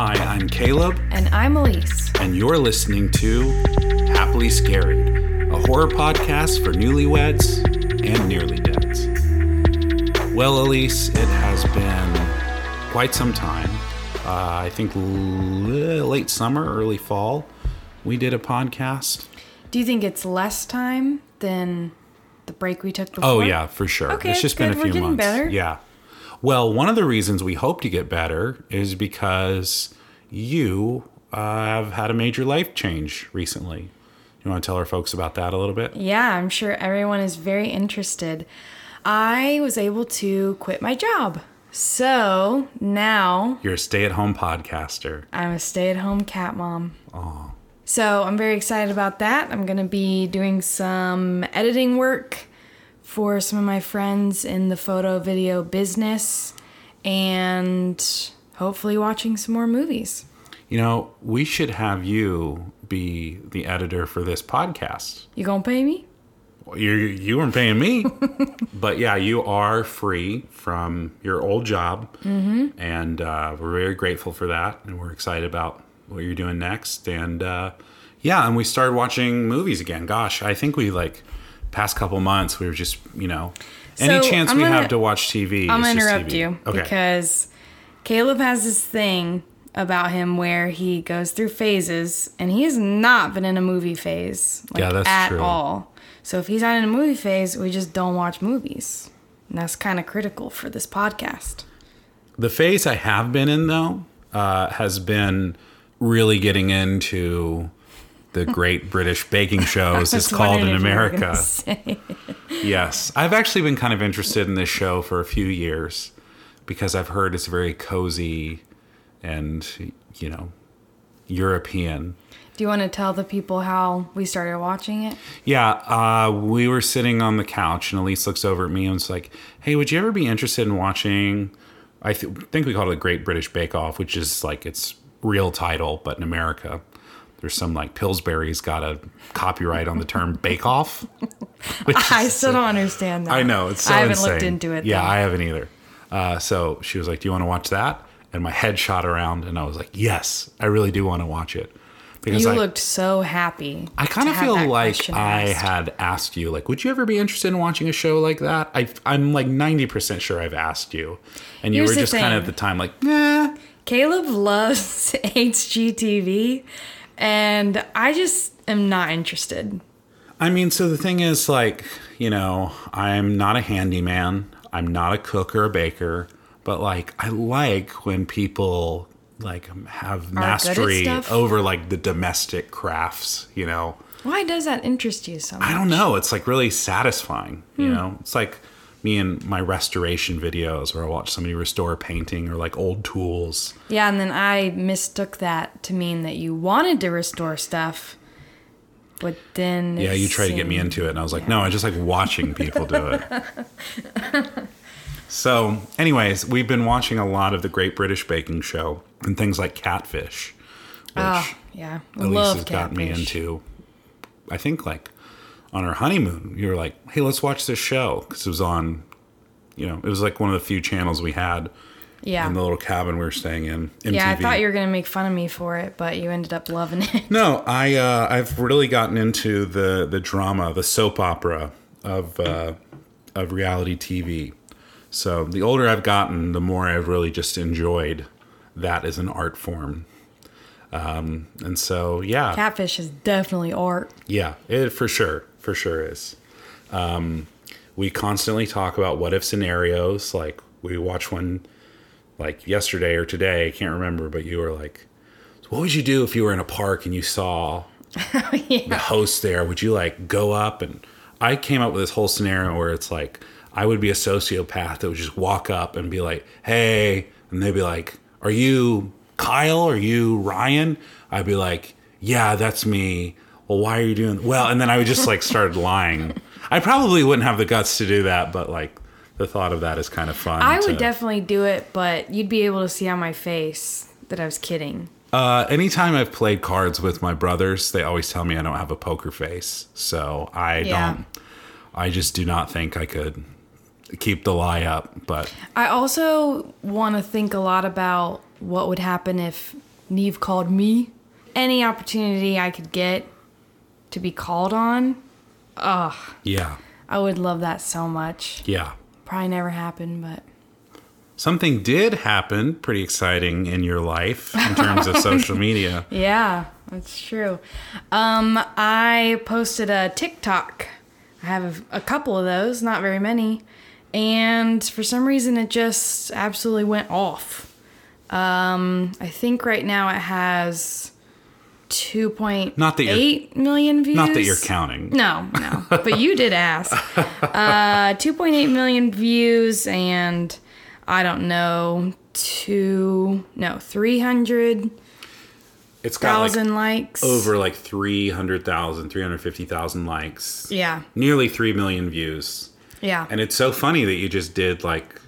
Hi, I'm Caleb, And I'm Elise. and you're listening to Happily Scary, a horror podcast for newlyweds and nearly deads. Well, Elise, it has been quite some time. Uh, I think l- late summer, early fall, we did a podcast. Do you think it's less time than the break we took before? Oh yeah, for sure. Okay, it's just been a good. We're few getting months. better. Yeah. Well, one of the reasons we hope to get better is because you uh, have had a major life change recently. You want to tell our folks about that a little bit? Yeah, I'm sure everyone is very interested. I was able to quit my job. So now You're a stay-at-home podcaster. I'm a stay at home cat mom. So I'm very excited about that. I'm going to be doing some editing work for some of my friends in the photo video business and hopefully watching some more movies. You know, we should have you be the editor for this podcast. You going to pay me? You you weren't paying me, but yeah, you are free from your old job, mm-hmm. and uh, we're very grateful for that, and we're excited about what you're doing next. And uh, yeah, and we started watching movies again. Gosh, I think we like past couple months we were just you know any So, chance I'm we gonna- have to watch TV. I'm gonna interrupt TV. you Okay. because Caleb has this thing about him where he goes through phases, and he has not been in a movie phase like, Yeah, that's at true. all. So if he's not in a movie phase, we just don't watch movies, and that's kind of critical for this podcast. The phase I have been in though uh, has been really getting into the great British baking shows. is called in wondering if you were America. Yes, I've actually been kind of interested in this show for a few years because I've heard it's very cozy and you know European. Do you want to tell the people how we started watching it? Yeah, uh, we were sitting on the couch and Elise looks over at me and was like, "Hey, would you ever be interested in watching?" I th- think we call it a Great British Bake Off, which is like its real title, but in America, there's some like Pillsbury's got a copyright on the term Bake Off. I still don't understand that. I know it's so I haven't insane. looked into it. Yeah, though. I haven't either. Uh, so she was like, "Do you want to watch that?" And my head shot around, and I was like, "Yes, I really do want to watch it." Because you I, looked so happy. I kind of feel like I asked. had asked you, like, "Would you ever be interested in watching a show like that?" I, I'm like 90 percent sure I've asked you, and you Here's were just kind of at the time like, "Nah." Caleb loves HGTV, and I just am not interested. I mean, so the thing is, like, you know, I'm not a handyman. I'm not a cook or a baker, but like, I like when people like have mastery over like the domestic crafts. You know, Why does that interest you so much? I don't know. It's like really satisfying. Hmm. You know, it's like me and my restoration videos where I watch somebody restore a painting or like old tools. Yeah, and then I mistook that to mean that you wanted to restore stuff, but then Yeah, you tried to get me into it, and I was like, no, I just like watching people do it. so, anyways, we've been watching a lot of the Great British Baking Show and things like Catfish, which Oh, yeah, Elise love has gotten me into. I think like on our honeymoon, you were like, hey, let's watch this show because it was on. You know, it was like one of the few channels we had Yeah, in the little cabin we were staying in. MTV. yeah. I thought you were gonna make fun of me for it, but you ended up loving it. No, I uh, I've really gotten into the the drama, the soap opera of uh, of reality TV. So the older I've gotten, the more I've really just enjoyed that as an art form. Um, and so yeah, Catfish is definitely art. yeah, it for sure, for sure is. Um, we constantly talk about what if scenarios. Like we watch one like yesterday or today, I can't remember, but you were like, "What would you do if you were in a park and you saw the host there? Would you like go up?" And I came up with this whole scenario where it's like I would be a sociopath that would just walk up and be like, "Hey," and they'd be like, "Are you Kyle? Are you Ryan?" I'd be like, "Yeah, that's me." Well, why are you doing? Well, and then I would just like started lying. I probably wouldn't have the guts to do that, but like the thought of that is kind of fun. I would to- definitely do it, but you'd be able to see on my face that I was kidding. Uh, anytime I've played cards with my brothers, they always tell me I don't have a poker face. So I Yeah. don't. I just do not think I could keep the lie up. But I also want to think a lot about what would happen if Nev called me. Any opportunity I could get to be called on, ugh, Yeah. I would love that so much. Yeah. Probably never happened, but Something did happen pretty exciting in your life in terms of social media. yeah, that's true. Um, I posted a TikTok. I have a couple of those, not very many, and for some reason it just absolutely went off. Um, I think right now it has two point Not that eight million views. Not that you're counting. No, no. But you did ask. Uh, 2.8 million views and I don't know, two, no, three hundred. It's got like likes. over like 300,000, 350,000 likes. Yeah. Nearly 3 million views. Yeah. And it's so funny that you just did like,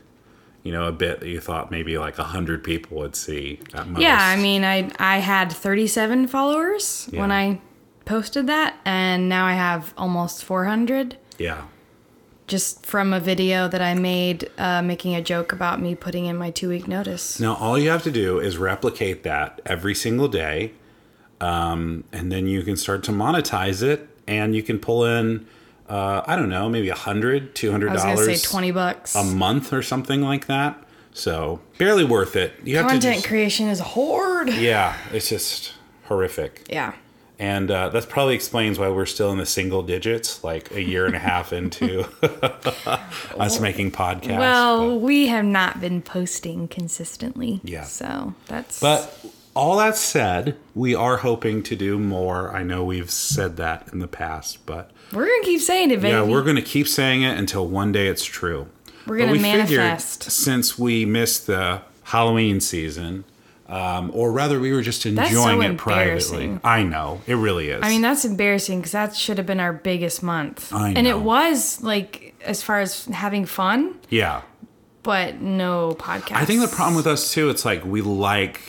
you know, a bit that you thought maybe like a 100 people would see at most. yeah, I mean, I I had 37 followers when I posted that and now I have almost 400 Yeah. just from a video that I made uh, making a joke about me putting in my 2-week notice. Now, all you have to do is replicate that every single day, um, and then you can start to monetize it, and you can pull in, uh, I don't know, maybe a hundred, two hundred dollars say 20 bucks. a month or something like that. So barely worth it. You have Content to just, creation is hard. yeah, it's just horrific, Yeah. and uh, that probably explains why we're still in the single digits, like a year and a half into us making podcasts. Well, we have not been posting consistently. Yeah. So that's. But all that said, we are hoping to do more. I know we've said that in the past, but we're gonna keep saying it, baby. yeah, we're going to keep saying it until one day it's true. We're gonna we manifest. Figured since we missed the Halloween season, um, or rather, we were just enjoying so it privately. I know it really is. I mean, that's embarrassing because that should have been our biggest month. I And it was like as far as having fun, yeah. but no podcast. I think the problem with us too, it's like we like.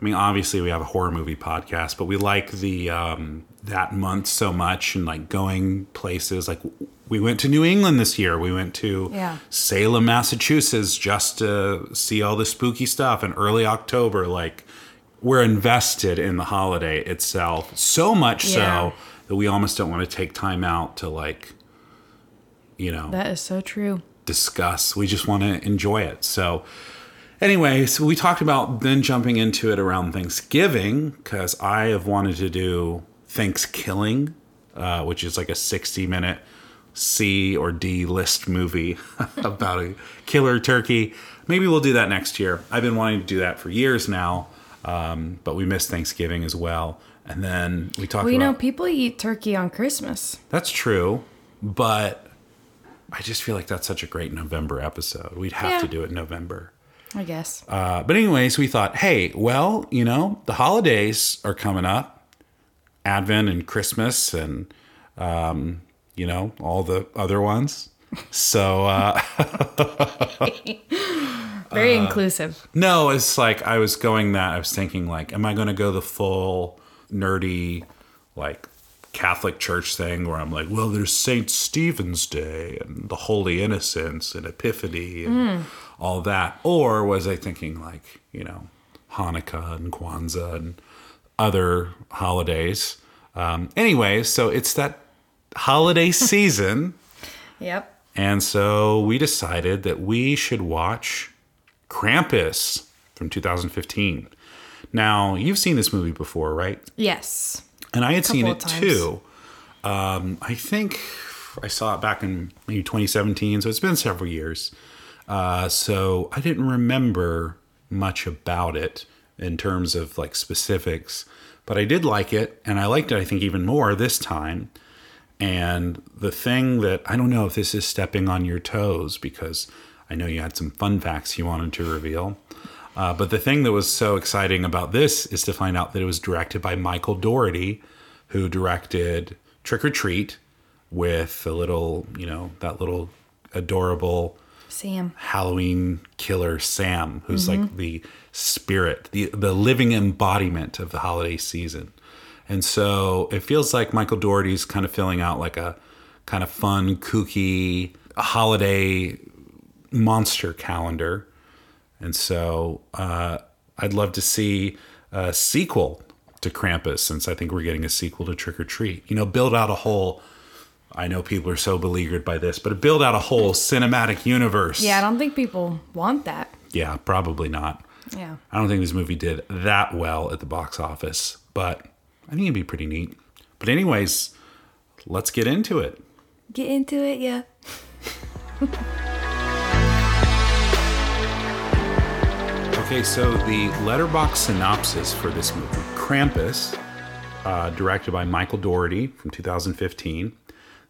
I mean, obviously we have a horror movie podcast, but we like the um, that month so much and like going places. Like we went to New England this year. We went to Yeah. Salem, Massachusetts, just to see all the spooky stuff. In early October, like we're invested in the holiday itself so much Yeah. so that we almost don't want to take time out to like, you know, that is so true. discuss. We just want to enjoy it. So, anyway, so we talked about then jumping into it around Thanksgiving because I have wanted to do Thanksgiving, uh, which is like a 60 minute C or D list movie about a killer turkey. Maybe we'll do that next year. I've been wanting to do that for years now, um, but we missed Thanksgiving as well. And then we talked Well, you about know, people eat turkey on Christmas. that's true, but I just feel like that's such a great November episode. We'd have Yeah. to do it in November. I guess. Uh, but anyways, we thought, hey, well, you know, the holidays are coming up, Advent and Christmas, and um, you know all the other ones. So uh, Very inclusive. no, it's like I was going that I was thinking like, am I going to go the full nerdy like Catholic Church thing where I'm like, well, there's Saint Stephen's Day and the Holy Innocents and Epiphany and all that, or was I thinking like, you know, Hanukkah and Kwanzaa and other holidays? Um, anyway, so it's that holiday season. Yep. And so we decided that we should watch Krampus from 2015. Now, you've seen this movie before, right? Yes. And I had seen it too. Um, I think I saw it back in maybe 2017, so it's been several years. Uh, so I didn't remember much about it in terms of like specifics, but I did like it, and I liked it, I think, even more this time. And the thing that I don't know if this is stepping on your toes because I know you had some fun facts you wanted to reveal. Uh, but the thing that was so exciting about this is to find out that it was directed by Michael Dougherty, who directed Trick or Treat with the little, you know, that little adorable Sam. Halloween killer Sam, who's like the spirit, the the living embodiment of the holiday season. And so it feels like Michael Dougherty's kind of filling out like a kind of fun, kooky holiday monster calendar. And so uh, I'd love to see a sequel to Krampus, since I think we're getting a sequel to Trick or Treat. You know, build out a whole. I know people are so beleaguered by this, but build out a whole cinematic universe. Yeah, I don't think people want that. Yeah, probably not. Yeah. I don't think this movie did that well at the box office, but I think it'd be pretty neat. But anyways, let's get into it. Get into it, yeah. Okay, so the Letterboxd synopsis for this movie Krampus, uh, directed by Michael Dougherty from 2015.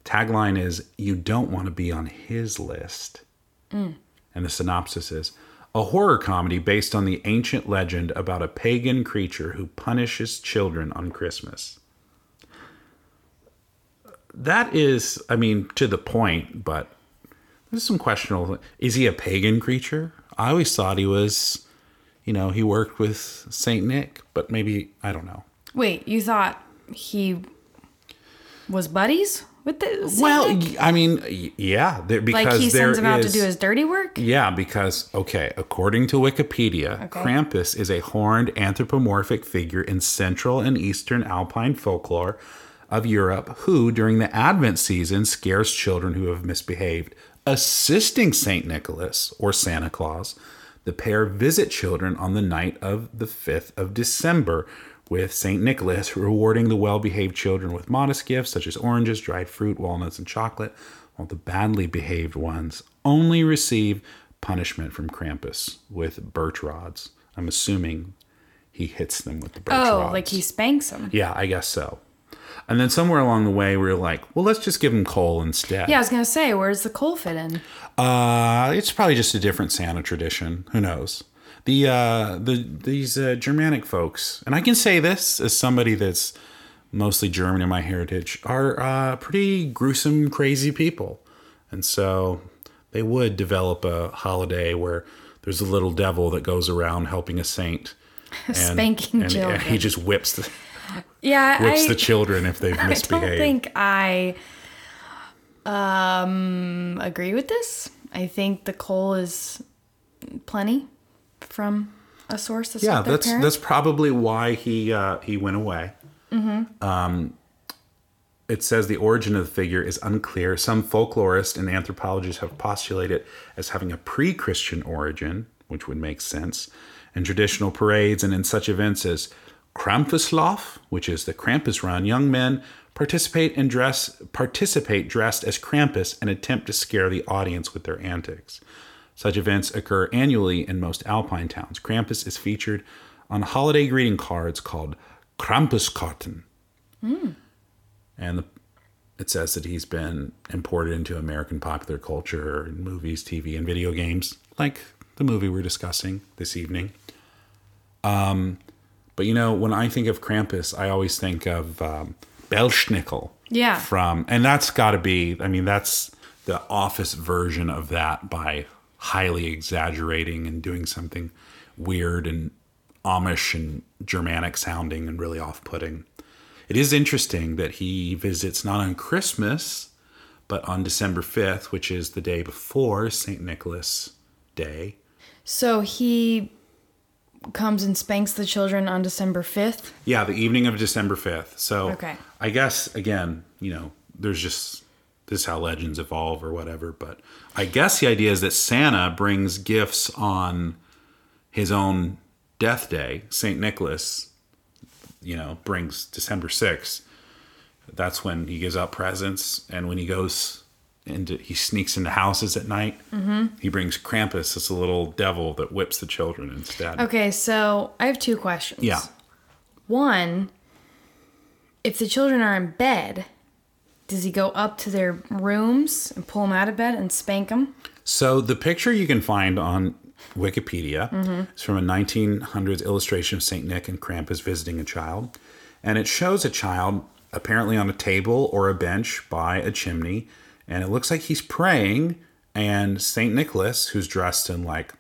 Tagline is You don't want to be on his list. And the synopsis is a horror comedy based on the ancient legend about a pagan creature who punishes children on Christmas. That is, I mean, to the point, but there's some questionable. Is he a pagan creature? I always thought he was, you know, he worked with Saint Nick, but maybe I don't know. Wait, you thought he was buddies with the well, Nick? I mean, yeah, there, because like he sends him out to do his dirty work? Yeah, because okay, according to Wikipedia, Okay. Krampus is a horned anthropomorphic figure in Central and Eastern Alpine folklore of Europe who, during the Advent season, scares children who have misbehaved. Assisting Saint Nicholas or Santa Claus, the pair visit children on the night of the 5th of December, with St. Nicholas rewarding the well behaved children with modest gifts such as oranges, dried fruit, walnuts, and chocolate, while the badly behaved ones only receive punishment from Krampus with birch rods. I'm assuming he hits them with the birch Oh, rods. Oh, like he spanks them. Yeah, I guess so. And then somewhere along the way, we are like, well, let's just give him coal instead. Yeah, I was gonna say, where does the coal fit in? Uh, it's probably just a different Santa tradition. Who knows? The uh, the these uh, Germanic folks, and I can say this as somebody that's mostly German in my heritage, are uh, pretty gruesome, crazy people, and so they would develop a holiday where there's a little devil that goes around helping a saint, and, Spanking and, children. and he just whips the, Yeah, whips I, the children if they've I misbehaved. don't think I um agree with this. I think the coal is plenty from a source that's yeah, that's parent. that's probably why he uh, he went away. Um, it says the origin of the figure is unclear. Some folklorists and anthropologists have postulated as having a pre-Christian origin, which would make sense. In traditional parades and in such events as Krampuslauf, which is the Krampus run, young men participate and dress participate dressed as Krampus and attempt to scare the audience with their antics. Such events occur annually in most alpine towns. Krampus is featured on holiday greeting cards called Krampuskarten. And the, it says that he's been imported into American popular culture in movies, TV, and video games, like the movie we're discussing this evening. Um, but you know, when I think of Krampus, I always think of um, Belsnickel. Yeah. From and that's got to be. I mean, that's the office version of that by highly exaggerating and doing something weird and Amish and Germanic sounding and really off-putting. It is interesting that he visits not on Christmas, but on December 5th, which is the day before St. Nicholas Day. so he comes and spanks the children on December 5th. Yeah, the evening of December 5th. So Okay. I guess, again, you know, there's just this is how legends evolve or whatever. But I guess the idea is that Santa brings gifts on his own death day. St. Nicholas, you know, brings December 6th. That's when he gives out presents. And when he goes into, he sneaks into houses at night, mm-hmm. he brings Krampus, this little devil that whips the children instead. Okay, so I have two questions. Yeah. One, if the children are in bed, does he go up to their rooms and pull them out of bed and spank them? So the picture you can find on Wikipedia is from a 1900s illustration of Saint Nick and Krampus visiting a child, and it shows a child apparently on a table or a bench by a chimney, and it looks like he's praying. And Saint Nicholas, who's dressed in like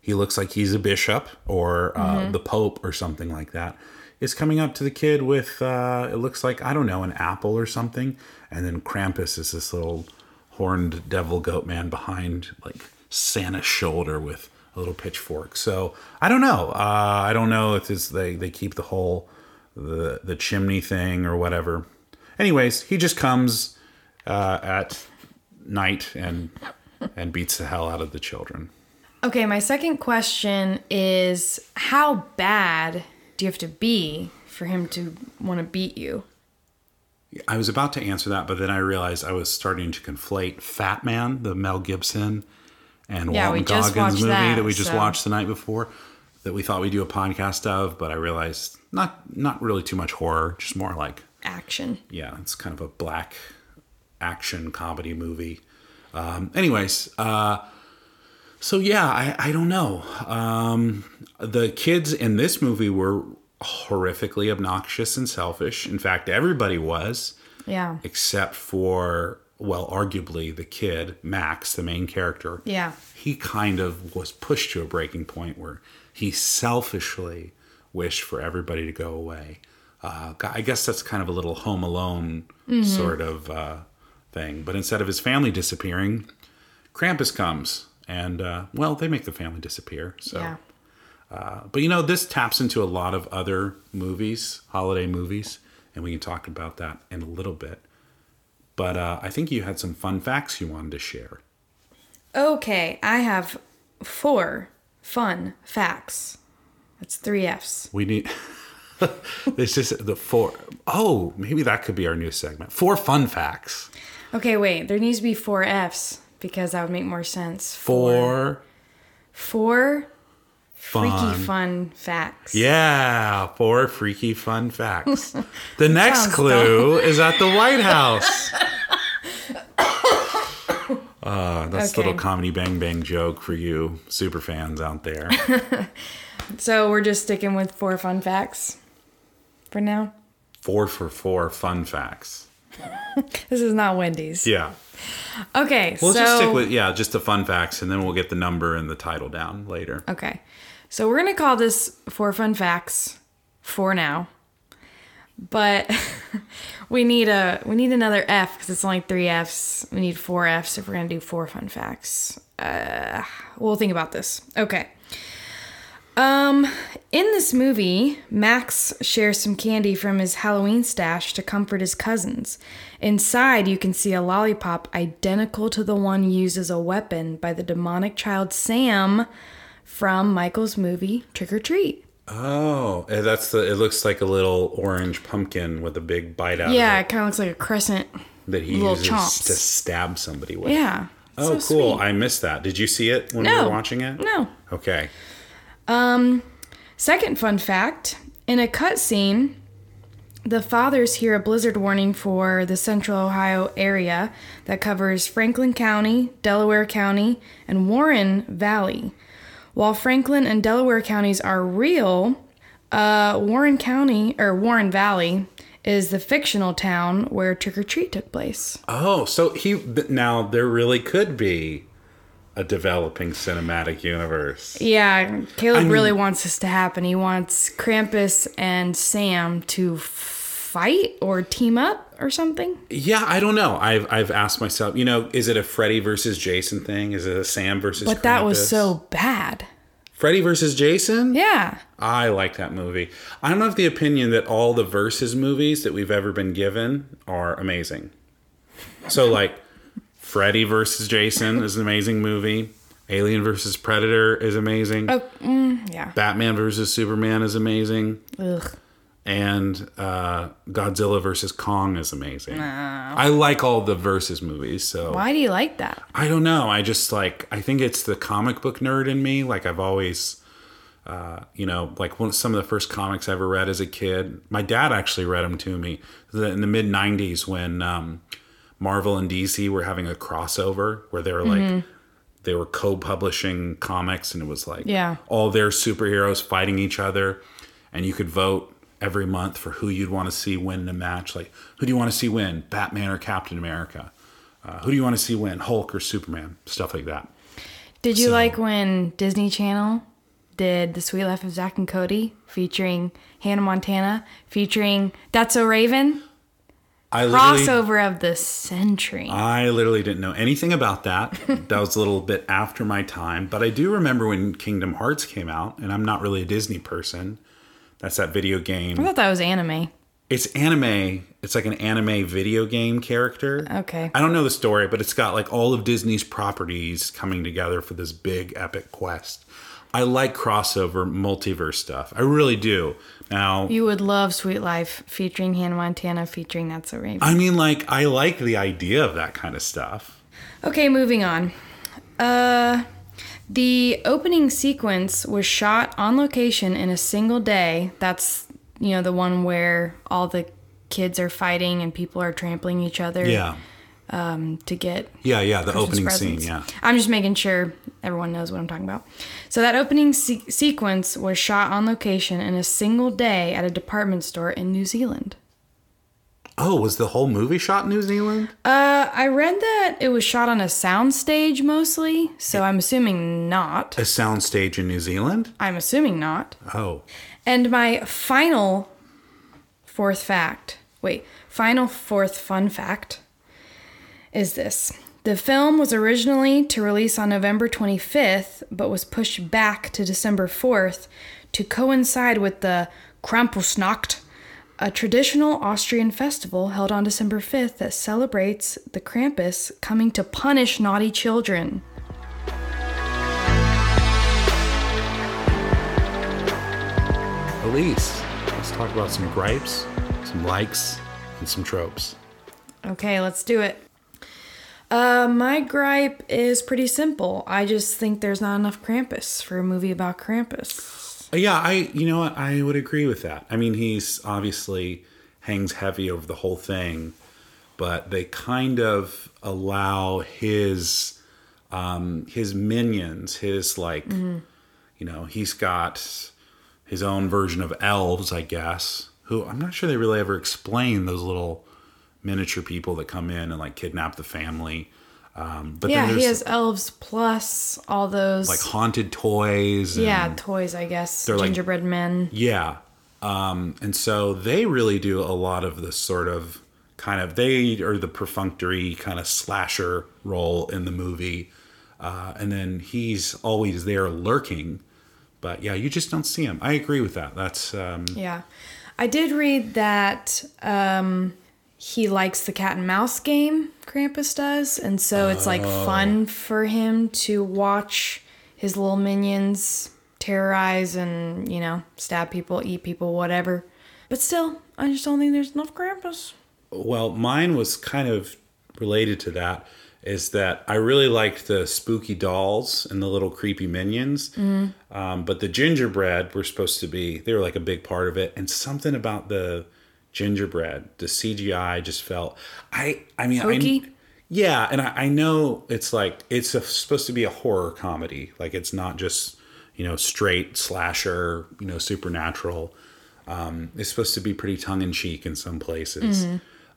he looks like he's a bishop or uh, the pope or something like that is coming up to the kid with uh, it looks like i don't know an apple or something and then krampus is this little horned devil goat man behind like santa's shoulder with a little pitchfork. So I don't know. Uh, I don't know if this, they they keep the whole the the chimney thing or whatever. Anyways, he just comes uh, at night and and beats the hell out of the children. Okay, my second question is how bad do you have to be for him to want to beat you? I was about to answer that, but then I realized I was starting to conflate Fat Man, the Mel Gibson and Yeah, Walton Goggins movie that, that, we just so- watched the night before that we thought we'd do a podcast of, but I realized not not really too much horror, just more like Action. yeah, it's kind of a black action comedy movie. Um, anyways, uh, so yeah, I, I don't know. Um, the kids in this movie were horrifically obnoxious and selfish. In fact, everybody was, Yeah. except for, well, arguably the kid, Max, the main character. Yeah. He kind of was pushed to a breaking point where he selfishly wished for everybody to go away. Uh, I guess that's kind of a little Home Alone sort of uh, thing. But instead of his family disappearing, Krampus comes, and uh, well, they make the family disappear. So, Yeah. uh, but you know, this taps into a lot of other movies, holiday movies, and we can talk about that in a little bit. But uh, I think you had some fun facts you wanted to share. Okay, I have four fun facts. That's three F's. We need. this is the four oh maybe that could be our new segment. Four fun facts. Okay, wait, there needs to be four F's because that would make more sense. Four Four freaky fun. fun facts. Yeah, four freaky fun facts. The next clue is at the White House. Uh, that's a little comedy bang bang joke for you super fans out there. So we're just sticking with four fun facts for now. four for four fun facts. This is not Wendy's. Yeah. Okay, We'll so just stick with yeah, just the fun facts and then we'll get the number and the title down later. Okay. So we're going to call this four fun facts for now. But we need a we need another F cuz it's only 3 Fs. We need 4 Fs if we're going to do four fun facts. Uh we'll think about this. Okay. Um in this movie, Max shares some candy from his Halloween stash to comfort his cousins. Inside, you can see a lollipop identical to the one used as a weapon by the demonic child Sam from Michael's movie Trick or Treat. Oh, eh, that's the. It looks like a little orange pumpkin with a big bite out Yeah, of it kind of looks like a crescent. that he uses chomps. to stab somebody with. Yeah. Oh, so cool! sweet. I missed that. Did you see it when we were watching it? No. Okay. Second fun fact in a cutscene, the fathers hear a blizzard warning for the central Ohio area that covers Franklin County, Delaware County, and Warren Valley. While Franklin and Delaware counties are real, uh, Warren County, or Warren Valley, is the fictional town where Trick or Treat took place. Oh, so he now there really could be a developing cinematic universe. Yeah, Caleb I mean- really wants this to happen. He wants Krampus and Sam to fight or team up or something. Yeah, I don't know. I've I've asked myself. You know, is it a Freddy versus Jason thing? Is it a Sam versus? But that was so bad. Freddy versus Jason. Yeah. I like that movie. I'm of the opinion that all the versus movies that we've ever been given are amazing. So like Freddy versus Jason is an amazing movie. Alien versus Predator is amazing. Oh, mm, yeah. Batman versus Superman is amazing. Ugh. And uh, Godzilla versus Kong is amazing. I like all the versus movies. So Why do you like that? I don't know. I just like I think it's the comic book nerd in me. Like I've always, uh, you know, like one some of the first comics I ever read as a kid. My dad actually read them to me The- in the mid '90s when um, Marvel and DC were having a crossover where they were like they were co-publishing comics, and it was like Yeah. all their superheroes fighting each other, and you could vote every month for who you'd want to see win in a match. Like who do you want to see win, Batman or Captain America? Uh, who do you want to see win, Hulk or Superman? Stuff like that. Did you So- like when Disney Channel did The Suite Life of Zack and Cody featuring Hannah Montana, featuring That's So Raven? I crossover of the century. I literally didn't know anything about that. that was a little bit after my time, but I do remember when Kingdom Hearts came out, and I'm not really a Disney person. That's that video game. I thought that was anime. It's anime. It's like an anime video game character. Okay. I don't know the story, but it's got like all of Disney's properties coming together for this big epic quest. I like crossover multiverse stuff. I really do. Now, You would love Suite Life featuring Hannah Montana featuring That's So Raven. I mean, like, I like the idea of that kind of stuff. Okay, moving on. Uh, the opening sequence was shot on location in a single day. That's you know the one where all the kids are fighting and people are trampling each other. Yeah. To get Yeah, yeah, the Christmas opening scene, yeah. I'm just making sure everyone knows what I'm talking about. So that opening se- sequence was shot on location in a single day at a department store in New Zealand. Oh, was the whole movie shot in New Zealand? Uh, I read that it was shot on a soundstage mostly, so I'm assuming not. A soundstage in New Zealand? I'm assuming not. Oh. And my final fourth fact wait, final fourth fun fact is this. The film was originally to release on November 25th, but was pushed back to December 4th to coincide with the Krampusnacht, a traditional Austrian festival held on December 5th that celebrates the Krampus coming to punish naughty children. Elise, let's talk about some gripes, some likes, and some tropes. Okay, let's do it. Uh, my gripe is pretty simple. I just think there's not enough Krampus for a movie about Krampus. Yeah, I you know what I would agree with that. I mean, he's obviously hangs heavy over the whole thing, but they kind of allow his um his minions, his like you know, he's got his own version of elves, I guess, who I'm not sure they really ever explain those little miniature people that come in and like kidnap the family. Um, but Yeah, then he there's has elves plus all those like haunted toys. And, yeah toys. I guess They're like- gingerbread men. Yeah. Um, and so they really do a lot of this sort of kind of, they are the perfunctory kind of slasher role in the movie. Uh, and then he's always there lurking. But yeah, you just don't see him. I agree with that. That's, um, Yeah, I did read that um, he likes the cat and mouse game. Krampus does, and so it's like Oh. fun for him to watch his little minions terrorize and you know stab people, eat people, whatever. But still, I just don't think there's enough Krampus. Well, mine was kind of related to that. Is that I really liked the spooky dolls and the little creepy minions, um, but the gingerbread were supposed to be they were like a big part of it, and something about the gingerbread, the CGI just felt I I mean Hokey? I yeah, and I, I know it's like it's a, supposed to be a horror comedy, like it's not just you know straight slasher, you know supernatural. Um, it's supposed to be pretty tongue in cheek in some places.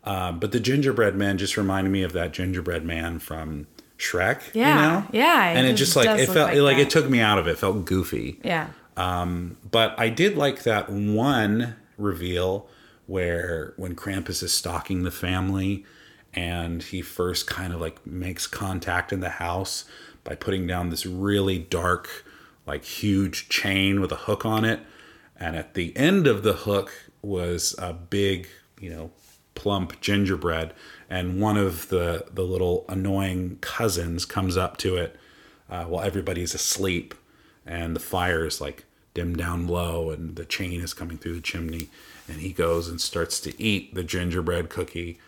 Um, but the gingerbread man just reminded me of that gingerbread man from Shrek. Yeah, you know? yeah, And it it just like it felt like like, it took me out of it. Felt goofy. Yeah, um, But I did like that one reveal where when Krampus is stalking the family and he first kind of like makes contact in the house by putting down this really dark, like huge chain with a hook on it. And at the end of the hook was a big, you know, plump gingerbread. And one of the, the little annoying cousins comes up to it uh, while everybody's asleep and the fire is like dimmed down low and the chain is coming through the chimney and he goes and starts to eat the gingerbread cookie.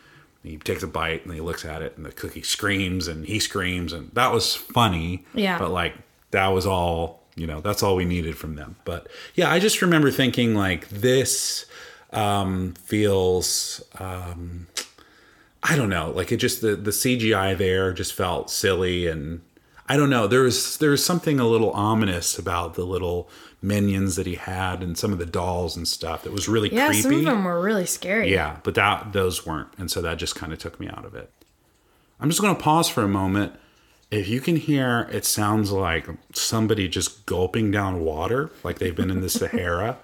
He takes a bite and he looks at it and the cookie screams and he screams. And that was funny Yeah. but like that was all you know that's all we needed from them. But yeah i just remember thinking like this um feels um I don't know, like it just the the CGI there just felt silly and I don't know. There was there was something a little ominous about the little minions that he had and some of the dolls and stuff that was really yeah. creepy. Some of them were really scary. Yeah, but that those weren't, and so that just kind of took me out of it. I'm just going to pause for a moment. If you can hear, it sounds like somebody just gulping down water, like they've been in the Sahara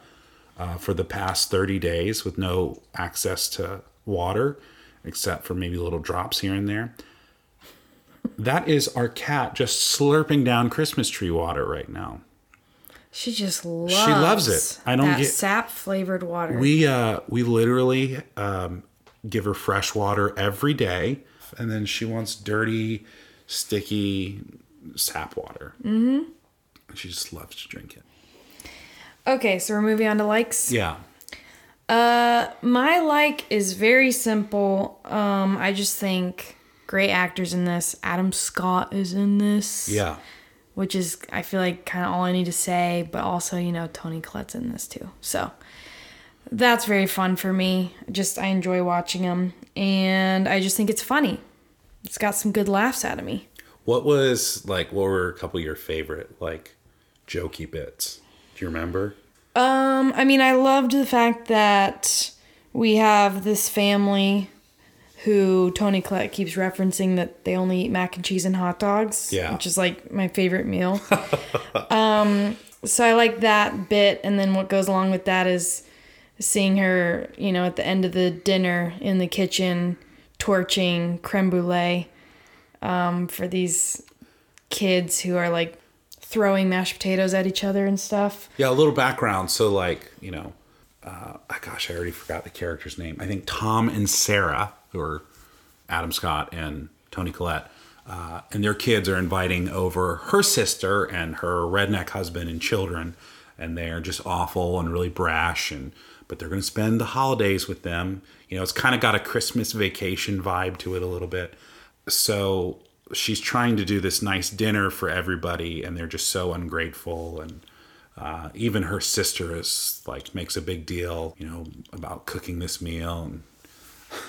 uh, for the past 30 days with no access to water, except for maybe little drops here and there. That is our cat just slurping down Christmas tree water right now. She just loves. She loves it. I don't that get- sap flavored water. We uh we literally um give her fresh water every day and then she wants dirty, sticky sap water. Mm-hmm. She just loves to drink it. okay, so we're moving on to likes. Yeah. Uh, my like is very simple. Um, I just think great actors in this. Adam Scott is in this. Yeah. Which is I feel like kind of all I need to say, but also, you know, Toni Collette's in this too. So that's very fun for me. Just I enjoy watching him and I just think it's funny. It's got some good laughs out of me. What was like what were a couple of your favorite like jokey bits? Do you remember? Um, I mean, I loved the fact that we have this family who Toni Collette keeps referencing that they only eat mac and cheese and hot dogs. Yeah. Which is like my favorite meal. um, so I like that bit. And then what goes along with that is seeing her, you know, at the end of the dinner in the kitchen torching creme brulee um, for these kids who are like throwing mashed potatoes at each other and stuff. Yeah, a little background. So, like, you know, uh, gosh, I already forgot the character's name. I think Tom and Sarah, who are Adam Scott and Toni Collette, uh, and their kids are inviting over her sister and her redneck husband and children, and they are just awful and really brash, and but they're going to spend the holidays with them. You know, it's kind of got a Christmas vacation vibe to it a little bit. So she's trying to do this nice dinner for everybody, and they're just so ungrateful and. Uh, even her sister is like makes a big deal, you know, about cooking this meal, and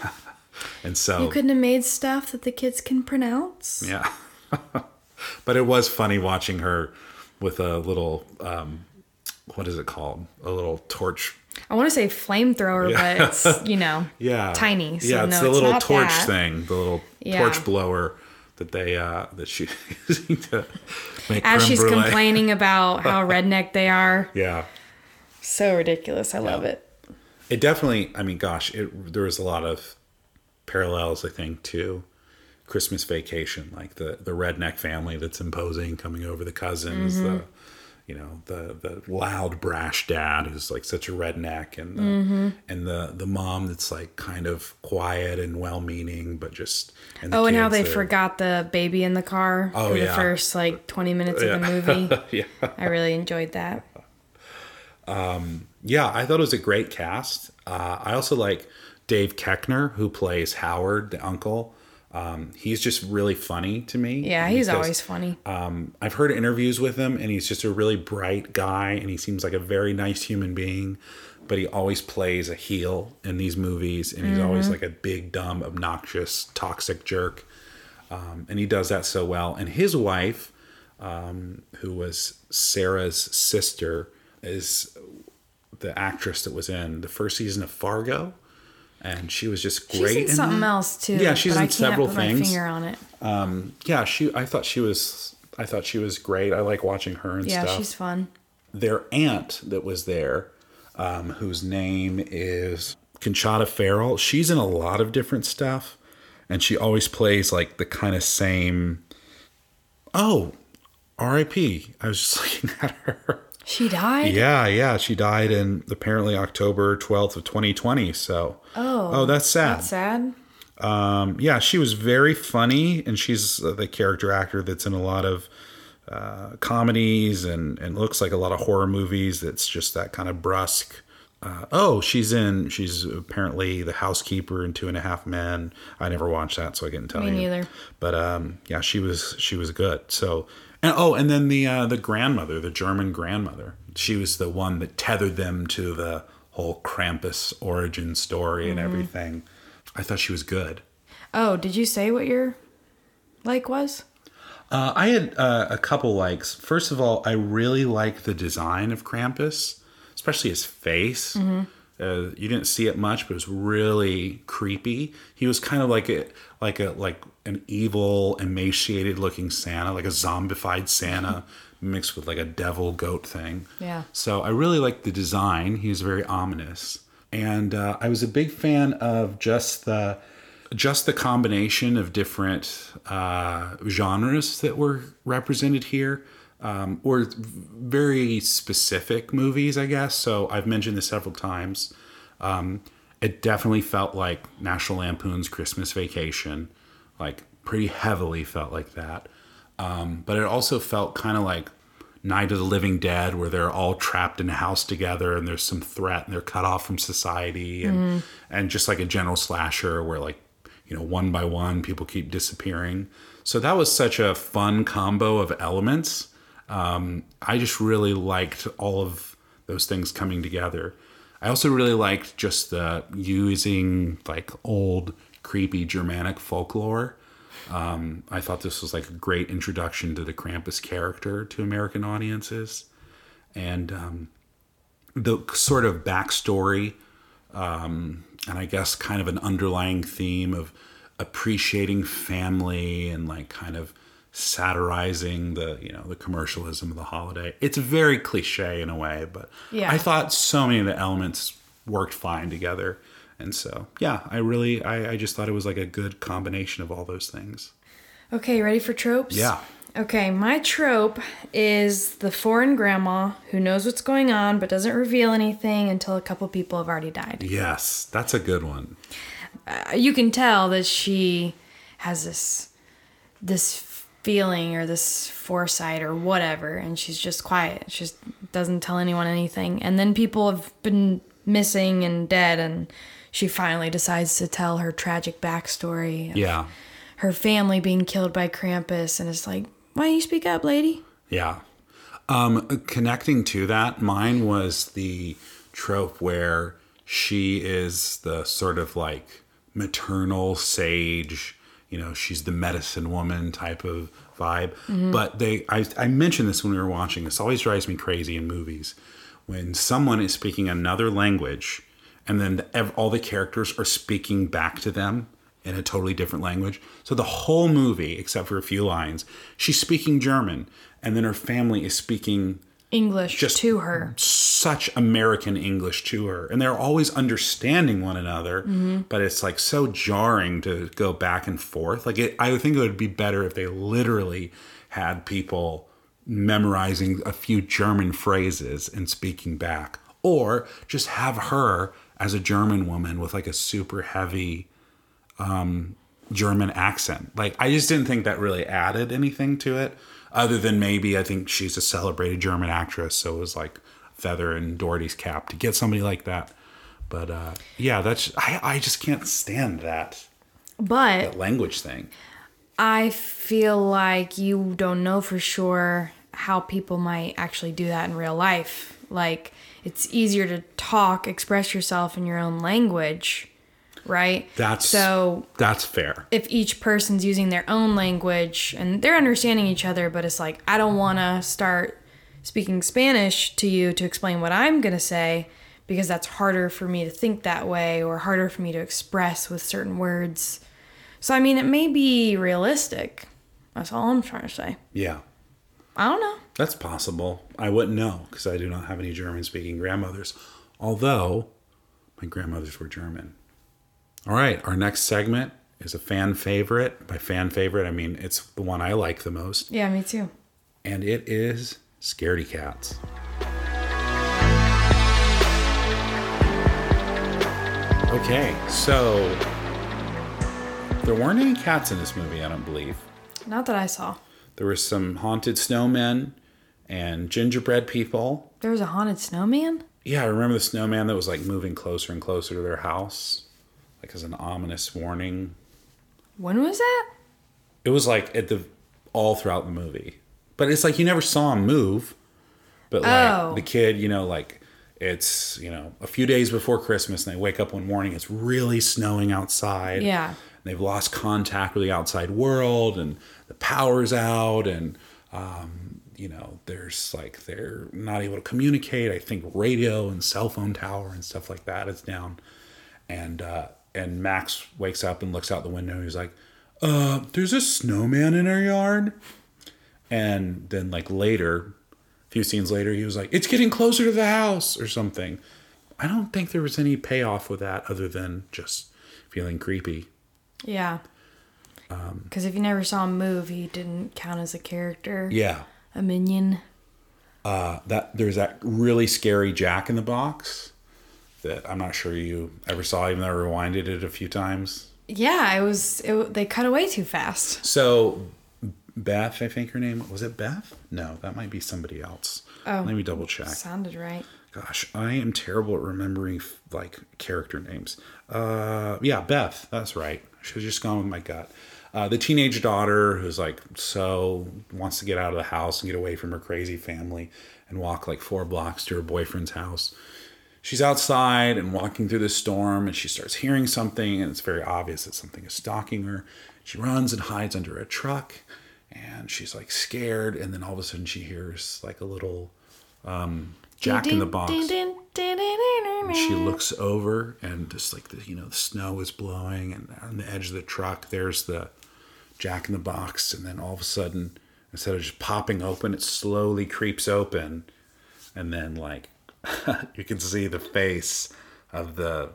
and so You couldn't have made stuff that the kids can pronounce. yeah. but it was funny watching her with a little um, what is it called? A little torch. I want to say flamethrower, but it's you know Yeah, tiny. So yeah, it's no, the it's little torch that. thing, the little Yeah. torch blower that they uh that she using to make As she's brulee. complaining about how redneck they are, Yeah. so ridiculous. I love it. it definitely i mean gosh it there was a lot of parallels i think to christmas vacation like the the redneck family that's imposing coming over the cousins Mm-hmm. the you know the the loud brash dad who's like such a redneck and the Mm-hmm. and the the mom that's like kind of quiet and well-meaning but just and Oh, and how they that forgot the baby in the car Oh, for the first like 20 minutes of the movie. yeah I really enjoyed that. Yeah, I thought it was a great cast. Uh, I also like Dave Koechner, who plays Howard, the uncle. Um, he's just really funny to me. Yeah, he's because, always funny. Um, I've heard interviews with him, and he's just a really bright guy, and he seems like a very nice human being. But he always plays a heel in these movies, and he's always Mm-hmm. like a big, dumb, obnoxious, toxic jerk. Um, and he does that so well. And his wife, um, who was Sarah's sister, is the actress that was in the first season of Fargo, and she was just She's great in in something that. else too. Yeah, she's but in I can't several put things. my finger on it. Yeah, she. I thought she was. I thought she was great. I like watching her and Yeah, stuff. she's fun. Their aunt that was there, um, whose name is Conchata Ferrell. She's in a lot of different stuff, and she always plays like the kind of same. Oh, R.I.P. I was just looking at her. She died. Yeah, yeah, she died in apparently October twelfth of twenty twenty. So, Oh, oh, that's sad. That's sad. Um, yeah, she was very funny, and she's the character actor that's in a lot of uh, comedies and and looks like a lot of horror movies. That's just that kind of brusque. Uh, oh, she's in. She's apparently the housekeeper in Two and a Half Men. I never watched that, so I couldn't tell Me you. neither. But um, yeah, she was she was good. So and oh, and then the uh, the grandmother, the German grandmother, she was the one that tethered them to the whole Krampus origin story and Mm-hmm. everything. I thought she was good. Oh, did you say what your like was? Uh, I had uh, a couple likes. First of all, I really like the design of Krampus, especially his face. Uh, you didn't see it much, but it was really creepy. He was kind of like a like a like an evil, emaciated looking Santa, like a zombified Santa mixed with like a devil goat thing. Yeah. So I really liked the design. He was very ominous, and uh, I was a big fan of just the just the combination of different uh, genres that were represented here um, or very specific movies, I guess. So I've mentioned this several times. Um, it definitely felt like National Lampoon's Christmas Vacation, like pretty heavily felt like that. Um, but it also felt kind of like Night of the Living Dead, where they're all trapped in a house together and there's some threat and they're cut off from society, and and just like a general slasher where like you know one by one people keep disappearing. So that was such a fun combo of elements. Um, I just really liked all of those things coming together. I also really liked just the using like old creepy Germanic folklore. Um, I thought this was like a great introduction to the Krampus character to American audiences, and um, the sort of backstory, um, and I guess kind of an underlying theme of appreciating family and like kind of satirizing the you know the commercialism of the holiday. It's very cliche in a way, but Yeah. I thought so many of the elements worked fine together. And so, yeah, I really, I, I just thought it was like a good combination of all those things. Okay, ready for tropes? Yeah. Okay, my trope is the foreign grandma who knows what's going on but doesn't reveal anything until a couple people have already died. Yes, that's a good one. Uh, You can tell that she has this this feeling or this foresight or whatever and she's just quiet. She just doesn't tell anyone anything. And then people have been missing and dead and she finally decides to tell her tragic backstory. Yeah. Her family being killed by Krampus and it's like, why don't you speak up, lady? Yeah. Um, connecting to that, mine was the trope where she is the sort of like maternal sage, you know, she's the medicine woman type of vibe. Mm-hmm. But they, I, I mentioned this when we were watching. This always drives me crazy in movies when someone is speaking another language and then ev- all the characters are speaking back to them in a totally different language. So the whole movie, except for a few lines, she's speaking German, and then her family is speaking English Just- to her. such American English to her, and they're always understanding one another. But it's like so jarring to go back and forth. Like it, I think it would be better if they literally had people memorizing a few German phrases and speaking back, or just have her as a German woman with like a super heavy um, German accent. Like I just didn't think that really added anything to it, other than maybe I think she's a celebrated German actress, so it was like feather in Dougherty's cap to get somebody like that. But uh, yeah, that's I, I just can't stand that But that language thing. I feel like you don't know for sure how people might actually do that in real life. Like, it's easier to talk, express yourself in your own language, right? That's so. that's fair. If each person's using their own language and they're understanding each other, but it's like, I don't want to start speaking Spanish to you to explain what I'm going to say because that's harder for me to think that way or harder for me to express with certain words. So, I mean, it may be realistic. That's all I'm trying to say. Yeah, I don't know. that's possible. I wouldn't know because I do not have any German speaking grandmothers. Although my grandmothers were German. All right, our next segment is a fan favorite. By fan favorite, I mean it's the one I like the most. Yeah, me too. and it is Scaredy Cats. Okay, so there weren't any cats in this movie, I don't believe. Not that I saw. There were some haunted snowmen and gingerbread people. There was a haunted snowman? Yeah, I remember the snowman that was like moving closer and closer to their house, like as an ominous warning. When was that? It was like at the all throughout the movie, but it's like you never saw him move. But like Oh. the kid, you know, like it's you know a few days before Christmas, and they wake up one morning, it's really snowing outside. Yeah. they've lost contact with the outside world, and the power's out, and um, you know, there's like they're not able to communicate. I think radio and cell phone tower and stuff like that is down and uh, and Max wakes up and looks out the window. He's like, "Uh, there's a snowman in our yard." And then like later, a few scenes later, he was like, "It's getting closer to the house" or something. I don't think there was any payoff with that other than just feeling creepy. Yeah. Um, Because if you never saw him move, he didn't count as a character, Yeah. a minion. Uh, that there's that really scary Jack in the Box that I'm not sure you ever saw, even though I rewinded it a few times. Yeah, it was. It, they cut away too fast. So Beth, I think her name was it Beth? No, that might be somebody else. Oh. Let me double check. Sounded right. Gosh, I am terrible at remembering like character names. Uh, yeah, Beth. That's right. I should have just gone with my gut. Uh, the teenage daughter who's like so wants to get out of the house and get away from her crazy family and walk like four blocks to her boyfriend's house. She's outside and walking through the storm and she starts hearing something and it's very obvious that something is stalking her. She runs and hides under a truck and she's like scared and then all of a sudden she hears like a little um, Jack in the Box. And she looks over and just like the you know the snow is blowing and on the edge of the truck there's the jack in the box and then all of a sudden instead of just popping open it slowly creeps open and then like you can see the face of the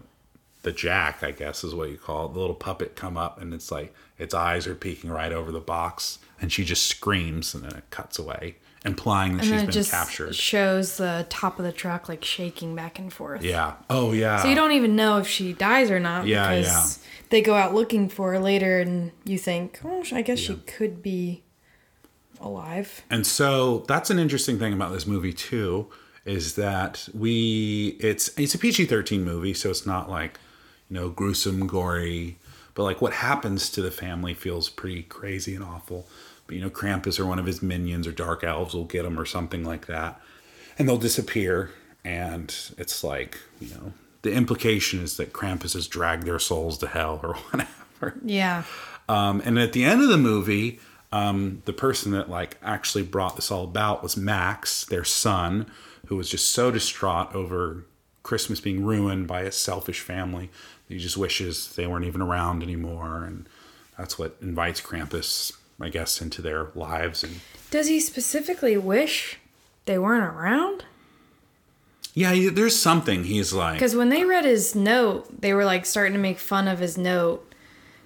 the jack i guess is what you call it. The little puppet come up and it's like its eyes are peeking right over the box and she just screams and then it cuts away implying that And she's it been just captured. shows the top of the truck like shaking back and forth. yeah. Oh yeah. So you don't even know if she dies or not Yeah, because they go out looking for her later, and you think, oh, I guess she could be alive. And so that's an interesting thing about this movie too, is that we it's it's a PG thirteen movie, so it's not like you know gruesome, gory, but like what happens to the family feels pretty crazy and awful. But you know, Krampus or one of his minions or dark elves will get them or something like that, and they'll disappear. And it's like you know the implication is that Krampus has dragged their souls to hell or whatever. Yeah. Um, and at the end of the movie, um, the person that like actually brought this all about was Max, their son, who was just so distraught over Christmas being ruined by a selfish family. He just wishes they weren't even around anymore, and that's what invites Krampus, I guess, into their lives. And Does he specifically wish they weren't around? yeah, there's something he's like. Because when they read his note, they were like starting to make fun of his note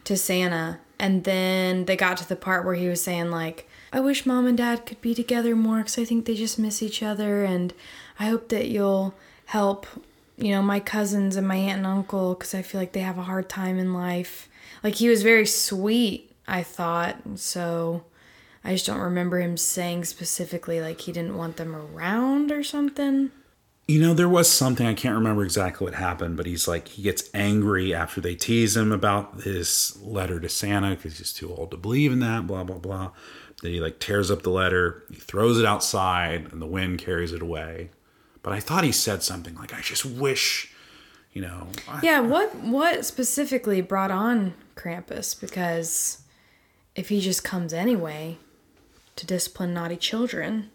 to Santa. And then they got to the part where he was saying, like, I wish mom and dad could be together more because I think they just miss each other. And I hope that you'll help, you know, my cousins and my aunt and uncle because I feel like they have a hard time in life. Like, he was very sweet, I thought. So I just don't remember him saying specifically, like, he didn't want them around or something. You know, there was something I can't remember exactly what happened, but he's like he gets angry after they tease him about his letter to Santa because he's too old to believe in that. Blah blah blah. Then he like tears up the letter, he throws it outside, and the wind carries it away. But I thought he said something like, "I just wish," you know. I- Yeah, what what specifically brought on Krampus? Because if he just comes anyway to discipline naughty children,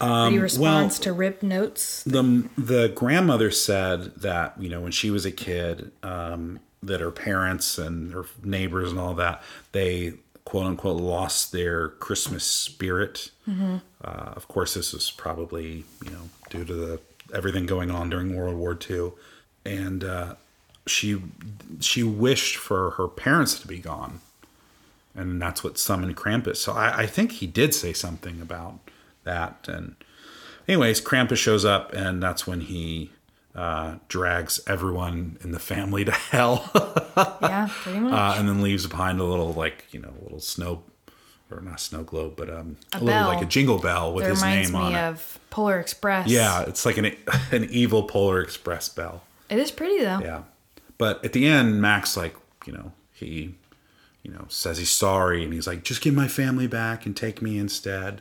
um, he responds to rip notes. the the grandmother said that you know when she was a kid um, that her parents and her neighbors and all that they quote unquote lost their Christmas spirit. Uh, of course, this was probably you know due to the everything going on during World War II, and uh, she she wished for her parents to be gone, and that's what summoned Krampus. So I, I think he did say something about that. And anyways, Krampus shows up, and that's when he uh, drags everyone in the family to hell, Yeah, pretty much. uh, and then leaves behind a little like you know a little snow. Or not snow globe, but um, a, little like a jingle bell with it his name on it. Reminds me of Polar Express. Yeah, it's like an an evil Polar Express bell. it is pretty though. Yeah. But at the end, Max, like, you know, he, you know, says he's sorry and he's like, just give my family back and take me instead.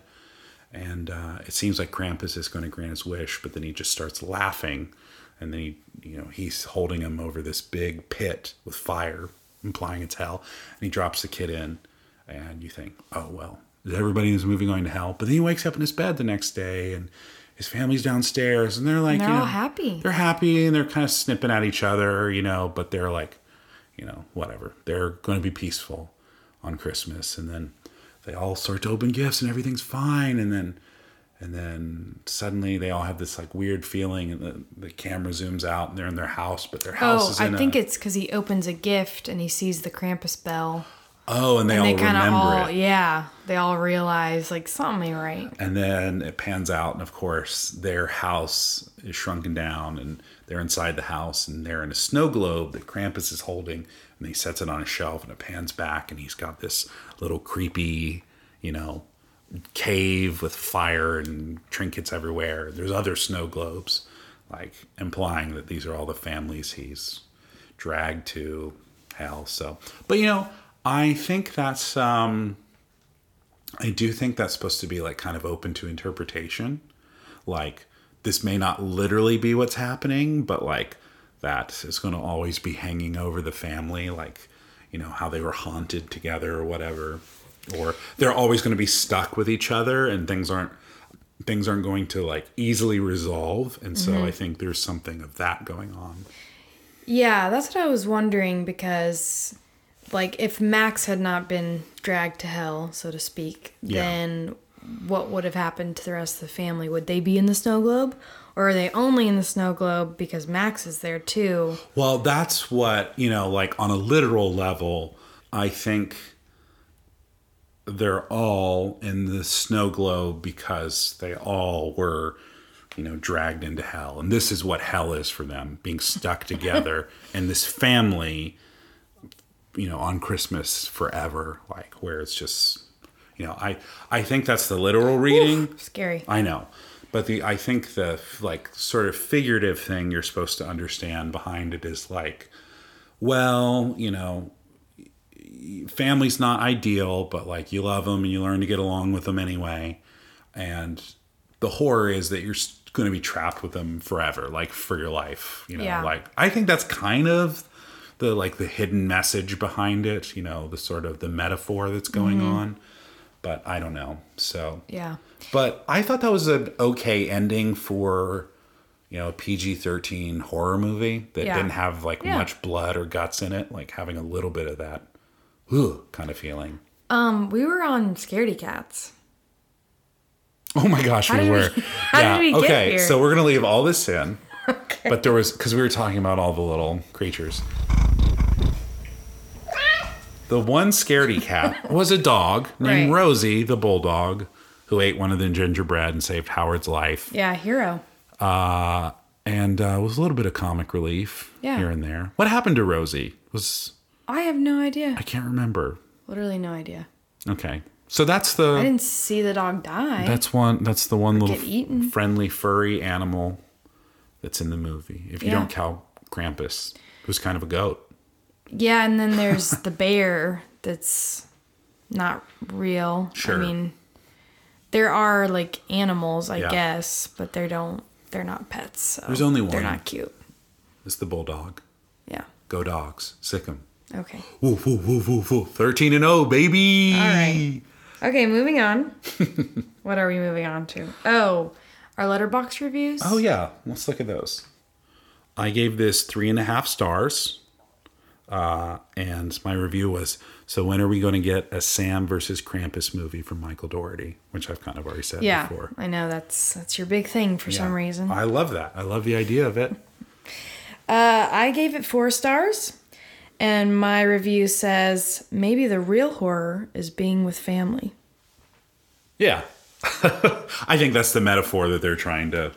And uh, it seems like Krampus is going to grant his wish, but then he just starts laughing. And then he, you know, he's holding him over this big pit with fire, implying it's hell. And he drops the kid in. And you think, oh, well, is everybody in this movie going to hell? But then he wakes up in his bed the next day and his family's downstairs and they're like, And they're you all know, happy. they're happy and they're kind of snipping at each other, you know, but they're like, you know, whatever. They're going to be peaceful on Christmas. And then they all start to open gifts and everything's fine. And then and then suddenly they all have this like weird feeling, and the, the camera zooms out, and they're in their house, but their oh, house Oh, is I in think a, it's because he opens a gift and he sees the Krampus bell. Oh, and they And all they remember all, it. yeah, they all realize like something ain't right. And then it pans out, and of course, their house is shrunken down, and they're inside the house, and they're in a snow globe that Krampus is holding, and he sets it on a shelf, and it pans back, and he's got this little creepy, you know, cave with fire and trinkets everywhere. There's other snow globes, like implying that these are all the families he's dragged to hell. So, but you know, I think that's um I do think that's supposed to be like kind of open to interpretation. Like this may not literally be what's happening, but like that is going to always be hanging over the family like you know how they were haunted together or whatever or they're always going to be stuck with each other and things aren't things aren't going to like easily resolve and so I think there's something of that going on. Yeah, that's what I was wondering because, like, if Max had not been dragged to hell, so to speak, Yeah. then what would have happened to the rest of the family? Would they be in the snow globe? Or are they only in the snow globe because Max is there too? Well, that's what, you know, like on a literal level, I think they're all in the snow globe because they all were, you know, dragged into hell. And this is what hell is for them being stuck together and this family, you know, on Christmas forever, like where it's just, you know, I, I think that's the literal reading. Scary. I know. But the I think the like sort of figurative thing you're supposed to understand behind it is like, well, you know, family's not ideal, but like you love them and you learn to get along with them anyway. And the horror is that you're going to be trapped with them forever, like for your life. You know, Yeah. like I think that's kind of the like the hidden message behind it. You know, the sort of the metaphor that's going on. But I don't know. So Yeah. but I thought that was an okay ending for, you know, a PG 13 horror movie that Yeah. didn't have like Yeah. much blood or guts in it, like having a little bit of that ugh, kind of feeling. Um, we were on Scaredy Cats. Oh my gosh, How we were. we get okay, so we're going to leave all this in. Okay. But there was, because we were talking about all the little creatures. The one scaredy cat was a dog named Right. Rosie, the bulldog, who ate one of the gingerbread and saved Howard's life. Yeah, hero. uh, and uh, was a little bit of comic relief Yeah. here and there. What happened to Rosie? Was I have no idea. I can't remember. Literally no idea. Okay, so that's the. I didn't see the dog die. that's one that's the one little get friendly furry animal that's in the movie. If you Yeah. don't count Krampus, who's kind of a goat. Yeah, and then there's the bear that's not real. Sure. I mean, there are like animals, I Yeah. guess, but they don't. They're not pets. So There's only one. They're not cute. It's the bulldog. Yeah. Go dogs, sick 'em. Okay. Woof woof woof woof woof. Thirteen and zero, baby. All right. Okay, moving on. what are we moving on to? Oh, our Letterboxd reviews. Oh yeah, let's look at those. I gave this three and a half stars, uh, and my review was: So when are we going to get a Sam versus Krampus movie from Michael Dougherty? Which I've kind of already said yeah. before. I know that's that's your big thing for some reason. I love that. I love the idea of it. Uh, I gave it four stars, and my review says maybe the real horror is being with family. Yeah, I think that's the metaphor that they're trying to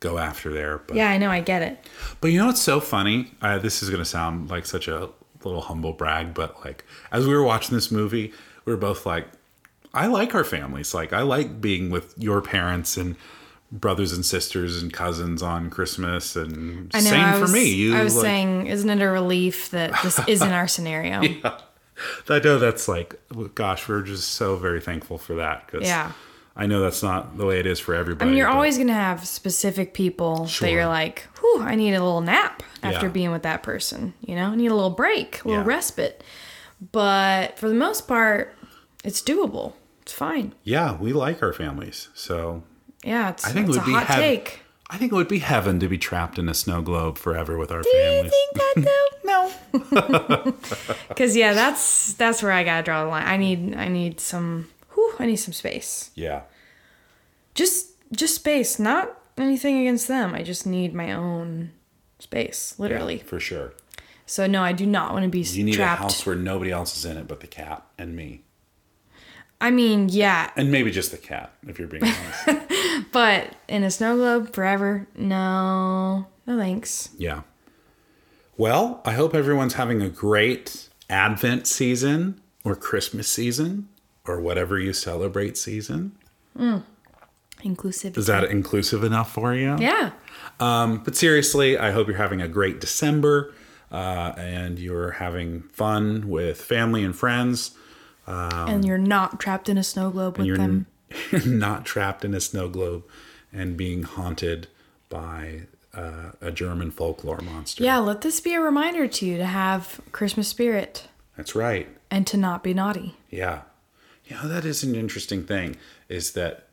go after there. But Yeah, I know. I get it. But you know what's so funny? Uh, this is going to sound like such a little humble brag, but like as we were watching this movie, we were both like, I like our families. Like I like being with your parents and brothers and sisters and cousins on Christmas, and I know. same I for me. You, I was like, saying, isn't it a relief that this isn't our scenario? yeah. I know that's like, gosh, we're just so very thankful for that because Yeah. I know that's not the way it is for everybody. I mean, you're but- always gonna have specific people Sure. that you're like, "Whew, I need a little nap after Yeah. being with that person." You know, I need a little break, a little Yeah. respite. But for the most part, it's doable. It's fine. yeah, we like our families, so Yeah, it's, I think it it's would a be hot heav- take. I think it would be heaven to be trapped in a snow globe forever with our Do you families. think that though? no. Because yeah, that's that's where I gotta draw the line. I need I need some. Whew, I need some space. Yeah. Just just space, not anything against them. I just need my own space, literally. Yeah, for sure. So no, I do not want to be You need trapped. a house where nobody else is in it but the cat and me. I mean, yeah, And maybe just the cat, if you're being honest. but in a snow globe forever, no, no thanks. yeah. Well, I hope everyone's having a great Advent season or Christmas season or whatever you celebrate season. Inclusive. Is that inclusive enough for you? Yeah. Um, but seriously, I hope you're having a great December uh, and you're having fun with family and friends. And you're not trapped in a snow globe with them. n- not trapped in a snow globe and being haunted by uh, a German folklore monster. Yeah, let this be a reminder to you to have Christmas spirit That's right. and to not be naughty. Yeah. You know, that is an interesting thing is that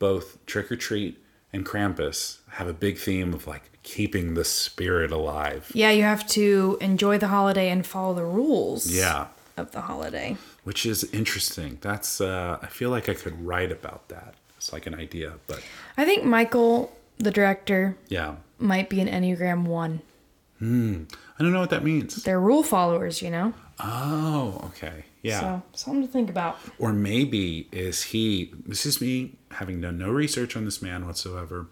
both Trick 'r Treat and Krampus have a big theme of like keeping the spirit alive. Yeah, you have to enjoy the holiday and follow the rules Yeah. Of the holiday. Which is interesting. That's, uh, I feel like I could write about that. It's like an idea, but I think Michael, the director, yeah. might be an Enneagram 1. Hmm. I don't know what that means. They're rule followers, you know? Oh, okay. Yeah. So, something to think about. Or maybe is he, this is me having done no research on this man whatsoever,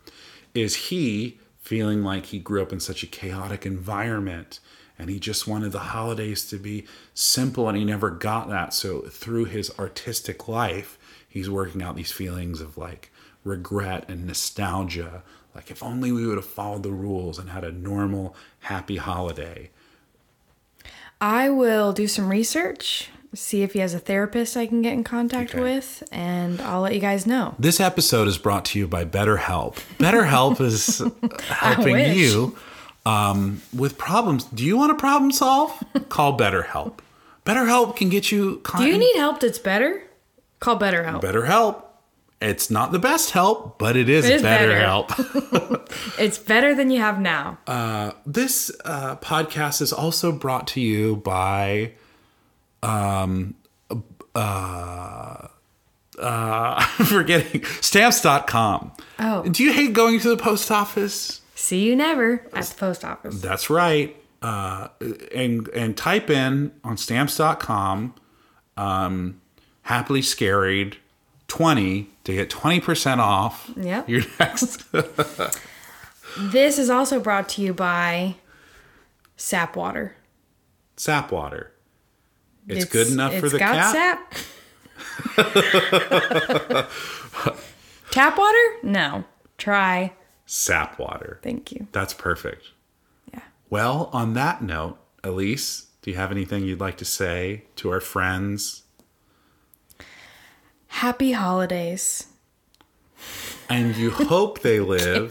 is he feeling like he grew up in such a chaotic environment and he just wanted the holidays to be simple and he never got that. So through his artistic life, he's working out these feelings of like regret and nostalgia. Like if only we would have followed the rules and had a normal, happy holiday. I will do some research, see if he has a therapist I can get in contact Okay. with, and I'll let you guys know. This episode is brought to you by BetterHelp. BetterHelp is helping you um, with problems. Do you want to problem solve? Call BetterHelp. BetterHelp can get you. Con- Do you need help that's better? Call BetterHelp. BetterHelp? It's not the best help, but it is, It is better, better. help. It's better than you have now. this uh, podcast is also brought to you by um uh I'm forgetting stamps.com. Oh. Do you hate going to the post office? See you never at the post office. That's right. Uh, and and type in on stamps.com um, happily scared 20 to get 20% off Yep. your next This is also brought to you by Sap Water. sap water. It's, good enough for the got cat. Sap. Tap water? No. Try. Sap water. Thank you. That's perfect. Yeah. Well, on that note, Elise, do you have anything you'd like to say to our friends? Happy holidays. And you hope they live.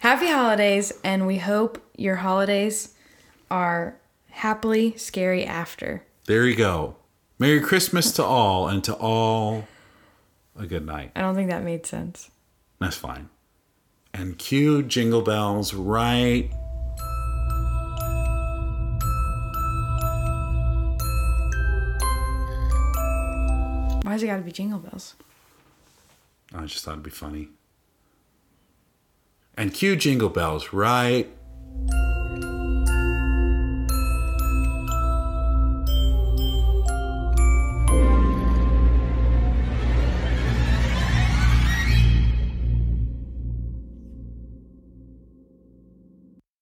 Happy holidays, and we hope your holidays are happily scary after. There you go. Merry Christmas to all, and to all a good night. I don't think that made sense. That's fine. And cue jingle bells right. Why Why's it gotta be jingle bells? I just thought it'd be funny. And cue jingle bells right.